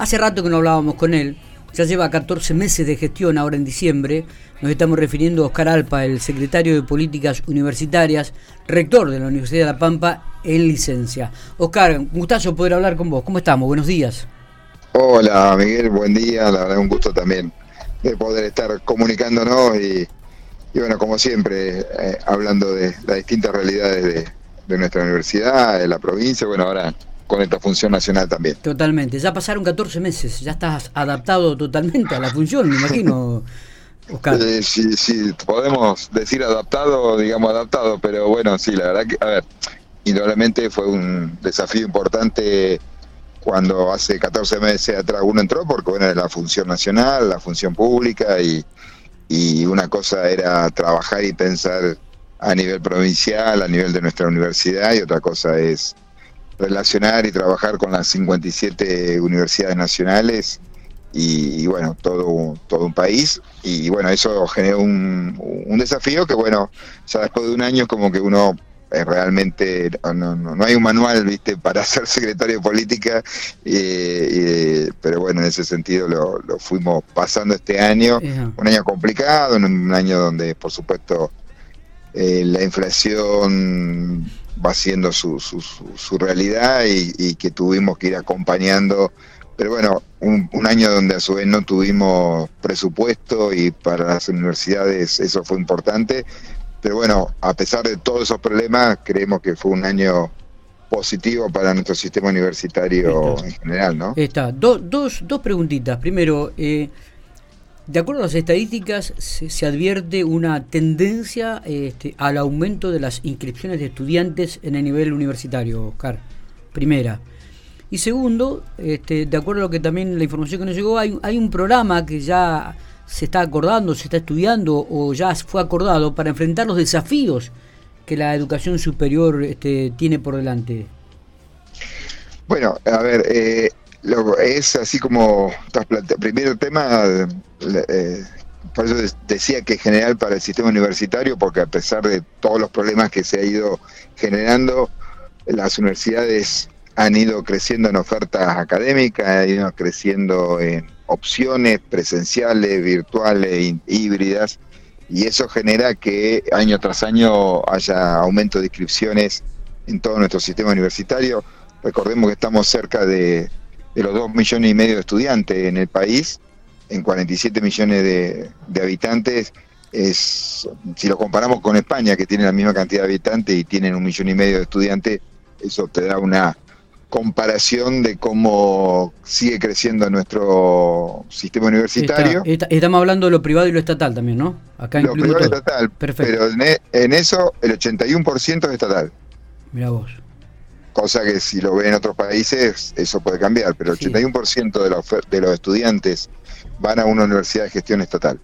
Hace rato que no hablábamos con él, ya lleva 14 meses de gestión ahora en diciembre. Nos estamos refiriendo a Oscar Alpa, el secretario de Políticas Universitarias, rector de la Universidad de La Pampa en licencia. Oscar, un gustazo poder hablar con vos. ¿Cómo estamos? Buenos días. Hola Miguel, buen día. La verdad un gusto también de poder estar comunicándonos y, bueno, como siempre, eh, hablando de las distintas realidades de, de nuestra universidad, de la provincia, bueno, ahora con esta función nacional también. Totalmente, ya pasaron 14 meses, ya estás adaptado totalmente a la función, me imagino. Oscar. Eh, sí, sí, podemos decir adaptado, digamos adaptado, pero bueno, sí, la verdad que, a ver, indudablemente fue un desafío importante cuando hace 14 meses atrás uno entró, porque bueno, era la función nacional, la función pública, y, y una cosa era trabajar y pensar a nivel provincial, a nivel de nuestra universidad, y otra cosa es relacionar y trabajar con las 57 universidades nacionales y, bueno, todo, todo un país. Y bueno, eso generó un, un, desafío que bueno, ya después de un año como que uno eh, realmente no, no, hay un manual viste para ser secretario de política. Eh, pero bueno en ese sentido lo, lo fuimos pasando este año. Un año complicado un año donde por supuesto eh, la inflación va siendo su, su, su realidad y, que tuvimos que ir acompañando. Pero bueno, un, año donde a su vez no tuvimos presupuesto y para las universidades eso fue importante. Pero bueno, a pesar de todos esos problemas, creemos que fue un año positivo para nuestro sistema universitario en general, ¿no? Está. dos, dos preguntitas. Primero, eh, de acuerdo a las estadísticas, se, advierte una tendencia este, al aumento de las inscripciones de estudiantes en el nivel universitario, Oscar. Primera. Y segundo, este, de acuerdo a lo que también la información que nos llegó, hay, un programa que ya se está acordando, se está estudiando o ya fue acordado para enfrentar los desafíos que la educación superior este, tiene por delante. Bueno, a ver, eh, es así como primero tema eh, por eso decía que es general para el sistema universitario porque a pesar de todos los problemas que se ha ido generando las universidades han ido creciendo en ofertas académicas han ido creciendo en opciones presenciales virtuales híbridas y eso genera que año tras año haya aumento de inscripciones en todo nuestro sistema universitario. Recordemos que estamos cerca de de los 2 millones y medio de estudiantes en el país, en 47 millones de, habitantes, es, si lo comparamos con España, que tiene la misma cantidad de habitantes y tienen un millón y medio de estudiantes, eso te da una comparación de cómo sigue creciendo nuestro sistema universitario. estamos hablando de lo privado y lo estatal también, ¿no? Acá lo privado y estatal, Perfecto. pero en, en eso el 81% es estatal. Mira vos cosa que si lo ven en otros países eso puede cambiar, pero el 81% de los, de los estudiantes van a una universidad de gestión estatal.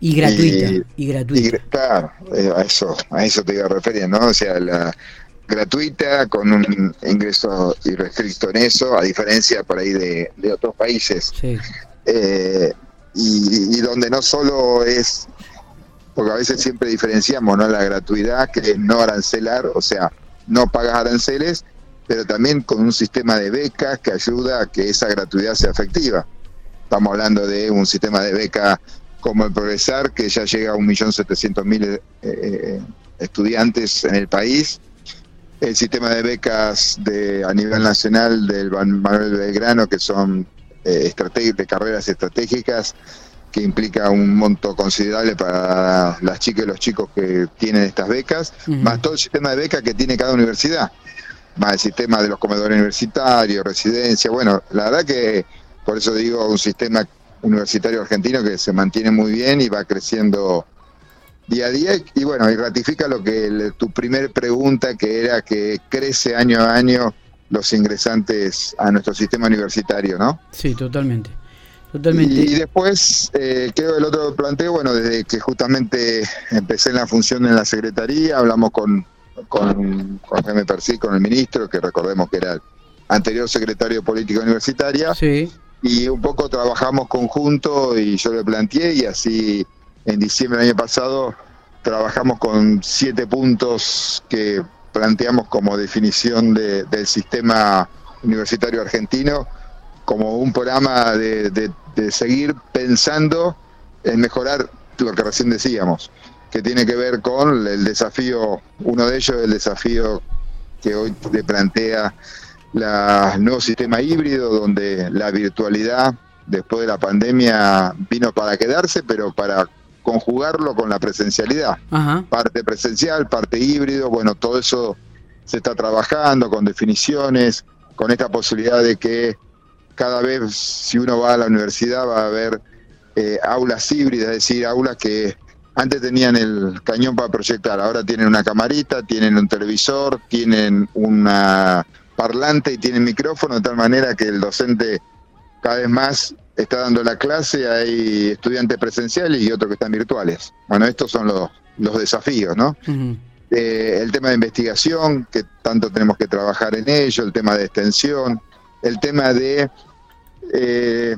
Y gratuita. Y, gratuita. claro, eh, a eso, a eso te iba a referir, ¿no? O sea, la gratuita, con un ingreso irrestricto en eso, a diferencia por ahí de, otros países. Eh, y, y, donde no solo es, porque a veces siempre diferenciamos, ¿no? La gratuidad, que es no arancelar, o sea, no pagas aranceles, pero también con un sistema de becas que ayuda a que esa gratuidad sea efectiva. Estamos hablando de un sistema de becas como el Progresar, que ya llega a 1.700.000 eh, eh, estudiantes en el país. El sistema de becas de, a nivel nacional del Manuel Belgrano, que son eh, de carreras estratégicas, que implica un monto considerable para las chicas y los chicos que tienen estas becas, más todo el sistema de becas que tiene cada universidad, más el sistema de los comedores universitarios, residencia, bueno, la verdad que por eso digo un sistema universitario argentino que se mantiene muy bien y va creciendo día a día y bueno, y ratifica lo que tu primer pregunta que era que crece año a año los ingresantes a nuestro sistema universitario, ¿no? Sí, totalmente. Y después eh, quedó el otro planteo, bueno, desde que justamente empecé en la función en la Secretaría, hablamos con, con, con Jaime Persí, con el ministro, que recordemos que era el anterior secretario de Política Universitaria, sí. y un poco trabajamos conjunto y yo le planteé y así en diciembre del año pasado trabajamos con siete puntos que planteamos como definición de, del sistema universitario argentino como un programa de, de seguir pensando en mejorar lo que recién decíamos, que tiene que ver con el desafío, uno de ellos el desafío que hoy te plantea el nuevo sistema híbrido, donde la virtualidad después de la pandemia vino para quedarse, pero para conjugarlo con la presencialidad. Parte presencial, parte híbrido, bueno, todo eso se está trabajando con definiciones, con esta posibilidad de que cada vez si uno va a la universidad va a haber eh, aulas híbridas, es decir, aulas que antes tenían el cañón para proyectar, ahora tienen una camarita, tienen un televisor, tienen una parlante y tienen micrófono, de tal manera que el docente cada vez más está dando la clase, hay estudiantes presenciales y otros que están virtuales. Bueno, estos son los, los desafíos, ¿no? Eh, el tema de investigación, que tanto tenemos que trabajar en ello, el tema de extensión, el tema de eh,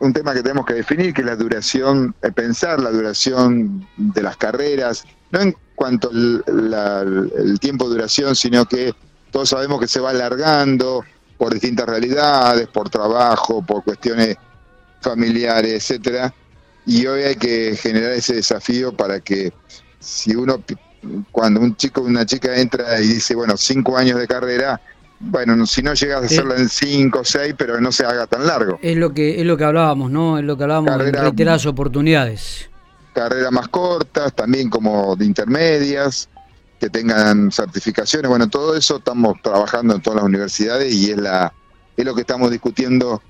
un tema que tenemos que definir, que es la duración, eh, pensar la duración de las carreras, no en cuanto al el tiempo de duración, sino que todos sabemos que se va alargando por distintas realidades, por trabajo, por cuestiones familiares, etcétera, y hoy hay que generar ese desafío para que si uno, cuando un chico o una chica entra y dice, bueno, cinco años de carrera, bueno, si no llegas a hacerlo en 5 o 6, pero no se haga tan largo. Es lo que es lo que hablábamos, ¿no? Es lo que hablábamos de reiteradas oportunidades. Carreras más cortas, también como de intermedias, que tengan certificaciones. Bueno, todo eso estamos trabajando en todas las universidades y es la es lo que estamos discutiendo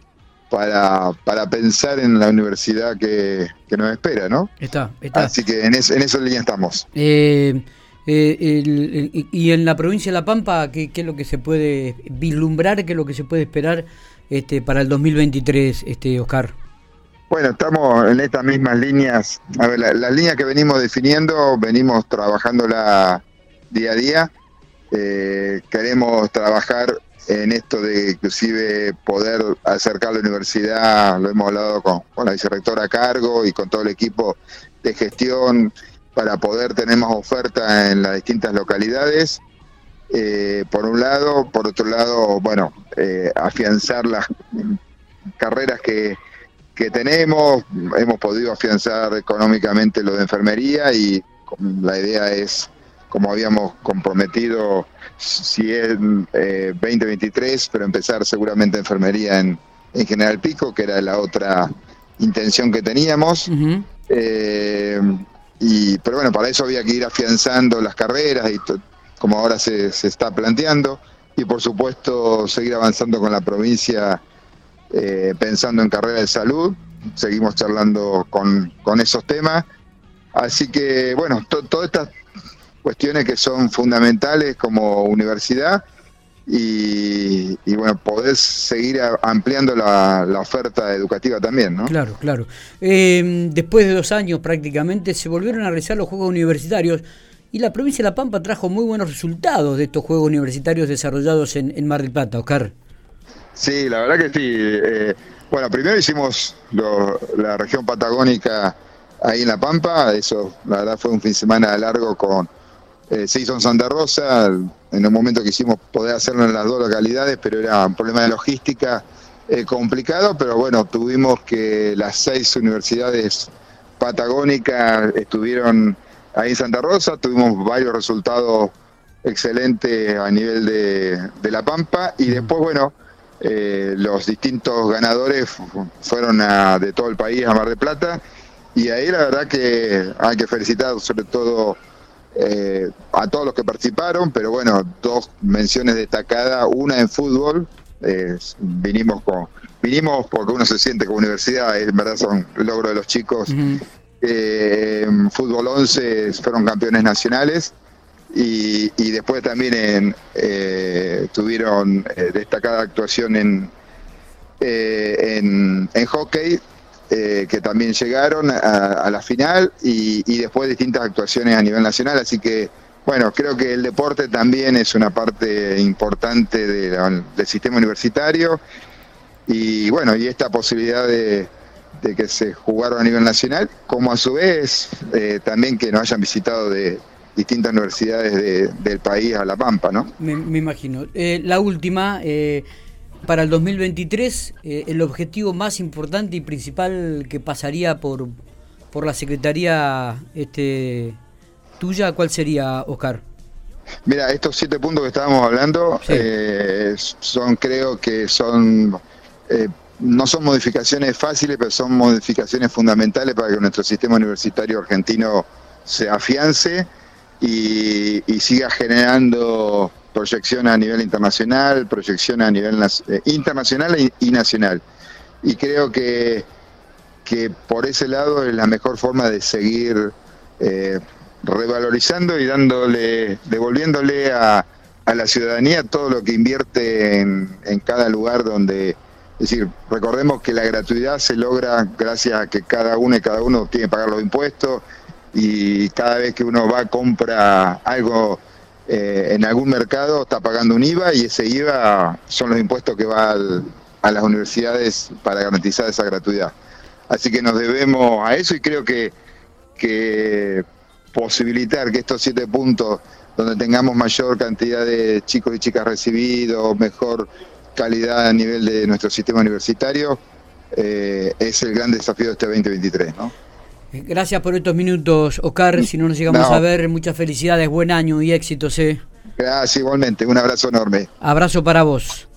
para, para pensar en la universidad que, nos espera, ¿no? Está, está. Así que en, es, en esa línea estamos. Eh, eh, y en la provincia de La Pampa, ¿qué, es lo que se puede vislumbrar, qué es lo que se puede esperar este, para el 2023, este, Oscar? Bueno, estamos en estas mismas líneas. A ver, las líneas que venimos definiendo, venimos trabajándola día a día. Eh, queremos trabajar en esto de inclusive poder acercar la universidad, lo hemos hablado con, con la vicerrectora a cargo y con todo el equipo de gestión para poder tener más oferta en las distintas localidades. Eh, por un lado, por otro lado, bueno, eh, afianzar las carreras que, que tenemos, hemos podido afianzar económicamente lo de enfermería y la idea es, como habíamos comprometido, si es eh, 2023, pero empezar seguramente enfermería en, en General Pico, que era la otra intención que teníamos. Y, pero bueno, para eso había que ir afianzando las carreras y como ahora se, se, está planteando. Y por supuesto seguir avanzando con la provincia eh, pensando en carrera de salud. Seguimos charlando con, con esos temas. Así que bueno, todas estas cuestiones que son fundamentales como universidad y, bueno, podés seguir ampliando la, oferta educativa también, ¿no? Claro, claro. Eh, después de dos años prácticamente se volvieron a realizar los Juegos Universitarios y la provincia de La Pampa trajo muy buenos resultados de estos Juegos Universitarios desarrollados en, Mar del Plata, Oscar. Sí, la verdad que sí. Eh, bueno, primero hicimos la región patagónica ahí en La Pampa, eso la verdad fue un fin de semana largo con eh, se hizo en Santa Rosa, en un momento que hicimos poder hacerlo en las dos localidades, pero era un problema de logística eh, complicado, pero bueno, tuvimos que las seis universidades patagónicas estuvieron ahí en Santa Rosa, tuvimos varios resultados excelentes a nivel de, La Pampa y después, bueno, eh, los distintos ganadores fueron de todo el país a Mar de Plata y ahí la verdad que hay que felicitar sobre todo eh, a todos los que participaron, pero bueno, dos menciones destacadas, una en fútbol, eh, vinimos con, vinimos porque uno se siente como universidad, en verdad son logros de los chicos. Eh, fútbol 11 fueron campeones nacionales y, después también en, tuvieron destacada actuación en, en, en hockey eh, que también llegaron a, la final y, después distintas actuaciones a nivel nacional. Así que, bueno, creo que el deporte también es una parte importante del sistema universitario y, bueno, y esta posibilidad de, que se jugaron a nivel nacional, como a su vez eh, también que nos hayan visitado de distintas universidades del país a La Pampa, ¿no? Me, imagino. Eh, la última para el 2023 eh, el objetivo más importante y principal que pasaría por, por la Secretaría este, tuya, ¿cuál sería, Oscar? Mira, estos siete puntos que estábamos hablando eh, son, creo que son, eh, no son modificaciones fáciles, pero son modificaciones fundamentales para que nuestro sistema universitario argentino se afiance y, siga generando proyección a nivel internacional, proyección a nivel eh, internacional y, nacional. Y creo que, que por ese lado es la mejor forma de seguir revalorizando y dándole, devolviéndole a, a la ciudadanía todo lo que invierte en, en, cada lugar donde, es decir, recordemos que la gratuidad se logra gracias a que cada uno y cada uno tiene que pagar los impuestos y cada vez que uno va compra algo eh, en algún mercado está pagando un IVA y ese IVA son los impuestos que va a las universidades para garantizar esa gratuidad. Así que nos debemos a eso y creo que, que posibilitar que estos siete puntos, donde tengamos mayor cantidad de chicos y chicas recibidos, mejor calidad a nivel de nuestro sistema universitario, eh, es el gran desafío de este 2023. ¿no? Gracias por estos minutos, Oscar. Si no nos llegamos a ver, muchas felicidades, buen año y éxitos. ¿eh? Gracias, igualmente. Un abrazo enorme. Abrazo para vos.